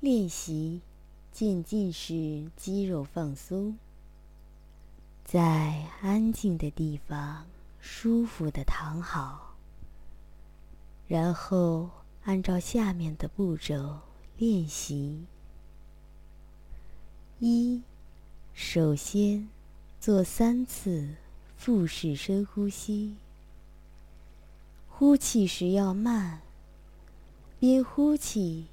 练习渐进式肌肉放松，在安静的地方舒服的躺好，然后按照下面的步骤练习。一，首先做三次腹式深呼吸，呼气时要慢，边呼气。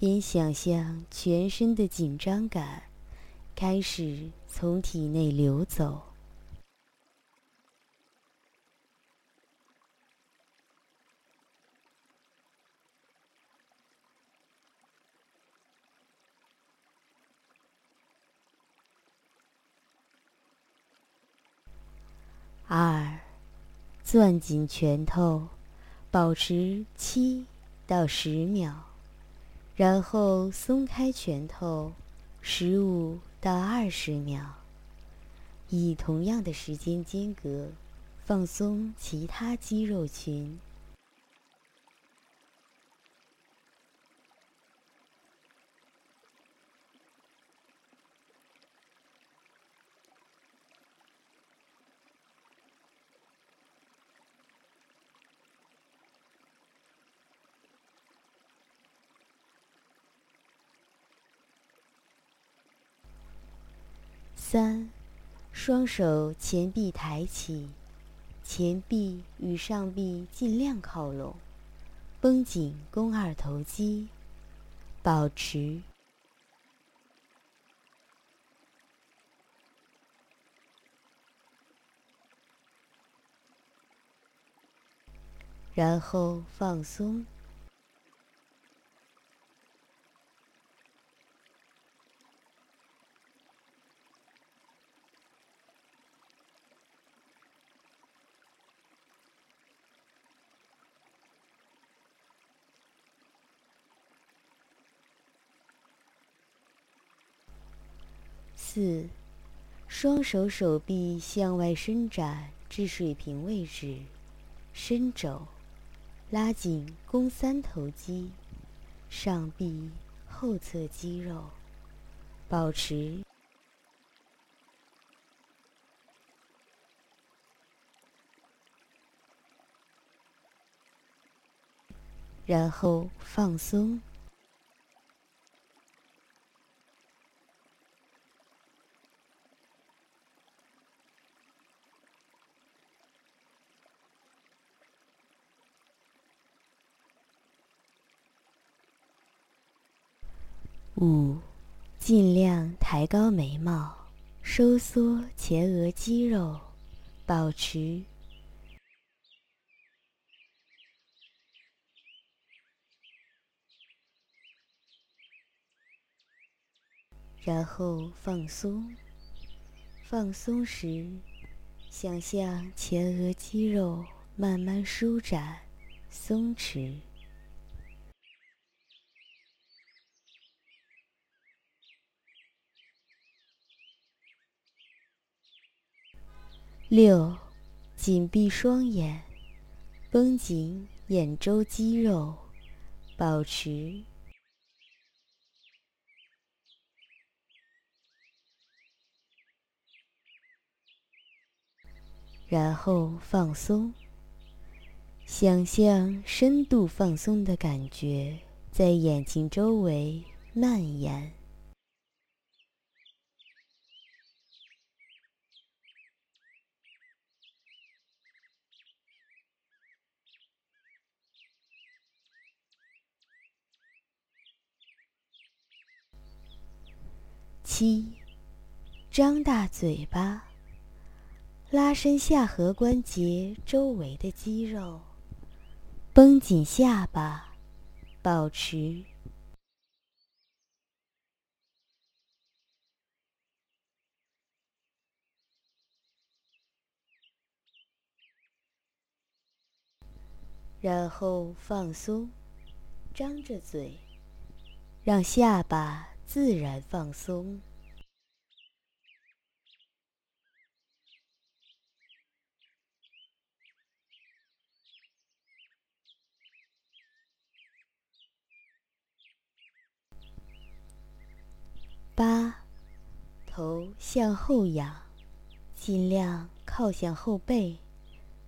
边想象全身的紧张感开始从体内流走。二，攥紧拳头，保持七到十秒。然后松开拳头，十五到二十秒，以同样的时间间隔放松其他肌肉群。三，双手前臂抬起，前臂与上臂尽量靠拢，绷紧肱二头肌，保持，然后放松。四，双手手臂向外伸展至水平位置，伸肘，拉紧肱三头肌、上臂后侧肌肉，保持，然后放松。五，尽量抬高眉毛，收缩前额肌肉，保持，然后放松。放松时，想象前额肌肉慢慢舒展、松弛。六，紧闭双眼，绷紧眼周肌肉，保持，然后放松。想象深度放松的感觉在眼睛周围蔓延。七，张大嘴巴，拉伸下颌关节周围的肌肉，绷紧下巴，保持，然后放松，张着嘴，让下巴自然放松。八，头向后仰，尽量靠向后背，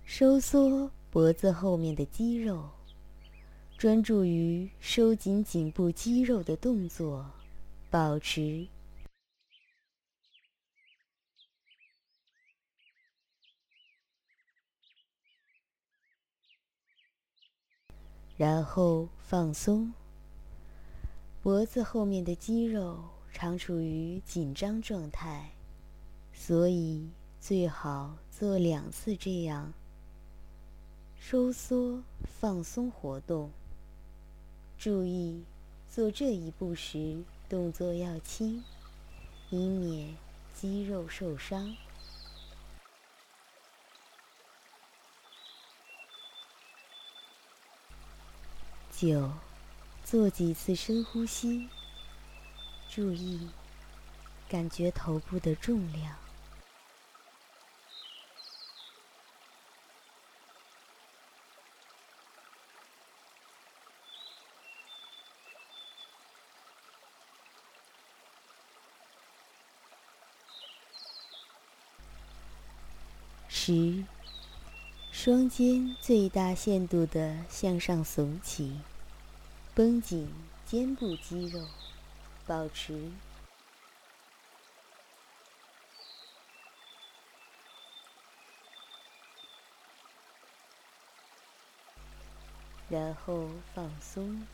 收缩脖子后面的肌肉，专注于收紧颈部肌肉的动作，保持。然后放松，脖子后面的肌肉常处于紧张状态，所以最好做两次这样收缩放松活动。注意做这一步时动作要轻，以免肌肉受伤。九，做几次深呼吸。注意，感觉头部的重量。十，双肩最大限度的向上耸起。绷紧肩部肌肉，保持，然后放松。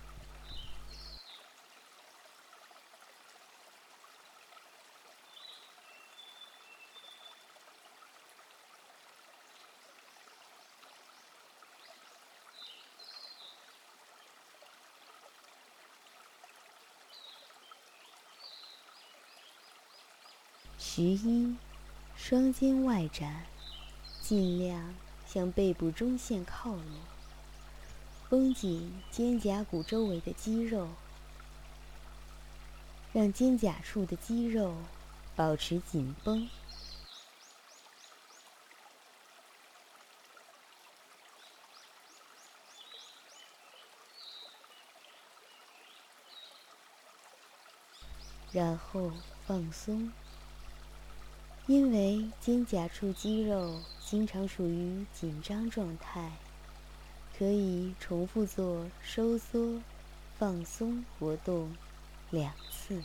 十一，双肩外展，尽量向背部中线靠拢，绷紧肩胛骨周围的肌肉，让肩胛处的肌肉保持紧绷。然后放松。因为肩胛处肌肉经常处于紧张状态，可以重复做收缩、放松活动两次。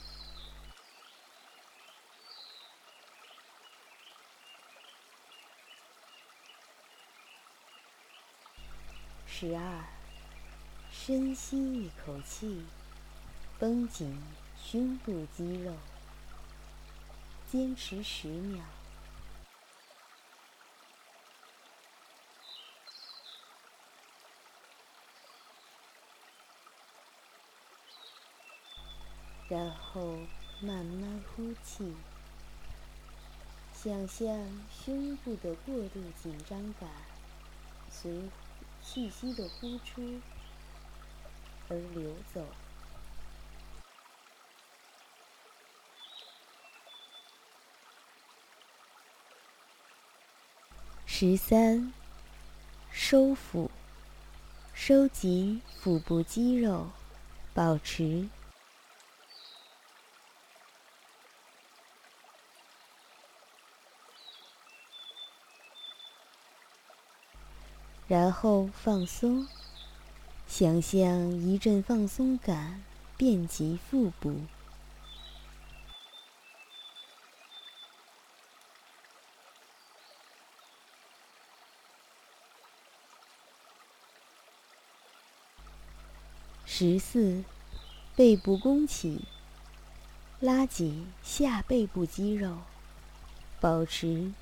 十二，深吸一口气，绷紧胸部肌肉。坚持十秒，然后慢慢呼气。想象胸部的过度紧张感随气息的呼出而流走。十三，收腹，收紧腹部肌肉，保持，然后放松，想象一阵放松感遍及腹部。十四，背部弓起，拉紧下背部肌肉，保持，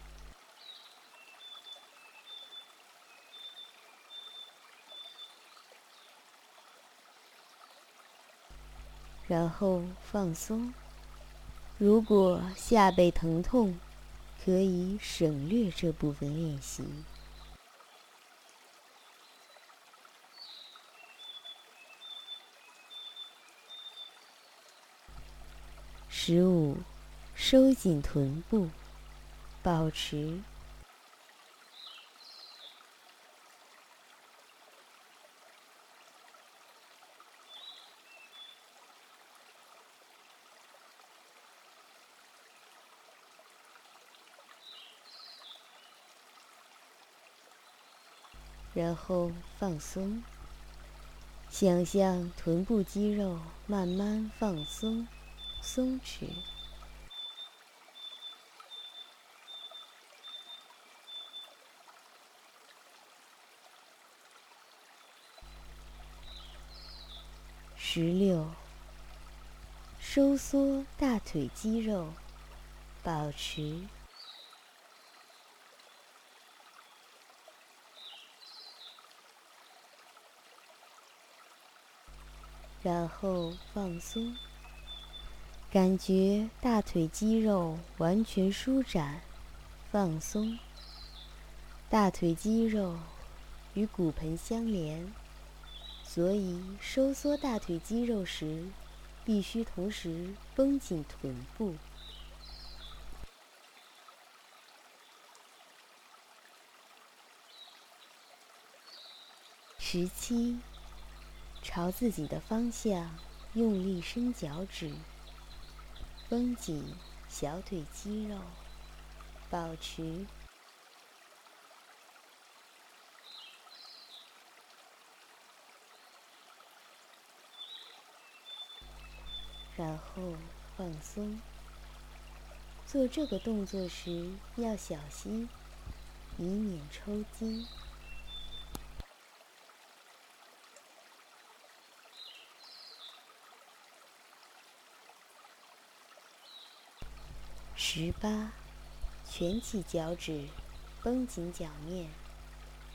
然后放松。如果下背疼痛，可以省略这部分练习。十五，收紧臀部，保持，然后放松。想象臀部肌肉慢慢放松、松弛。十六，收缩大腿肌肉，保持，然后放松，感觉大腿肌肉完全舒展、放松。大腿肌肉与骨盆相连。所以，收缩大腿肌肉时，必须同时绷紧臀部。十七，朝自己的方向用力伸脚趾，绷紧小腿肌肉，保持。然后放松。做这个动作时要小心，以免抽筋。十八，卷起脚趾，绷紧脚面，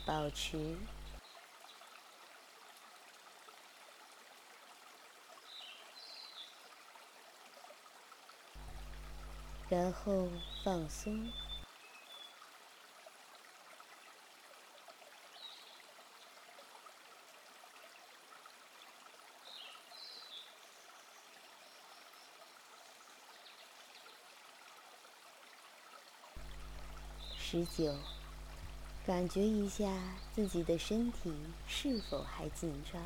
保持。然后放松。十九，感觉一下自己的身体是否还紧张。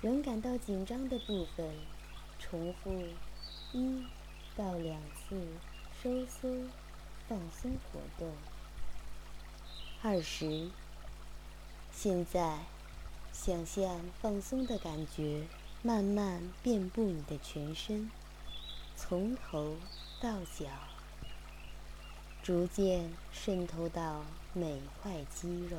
仍感到紧张的部分，重复一。到两次收缩、放松活动。二十。现在，想象放松的感觉慢慢遍布你的全身，从头到脚，逐渐渗透到每块肌肉。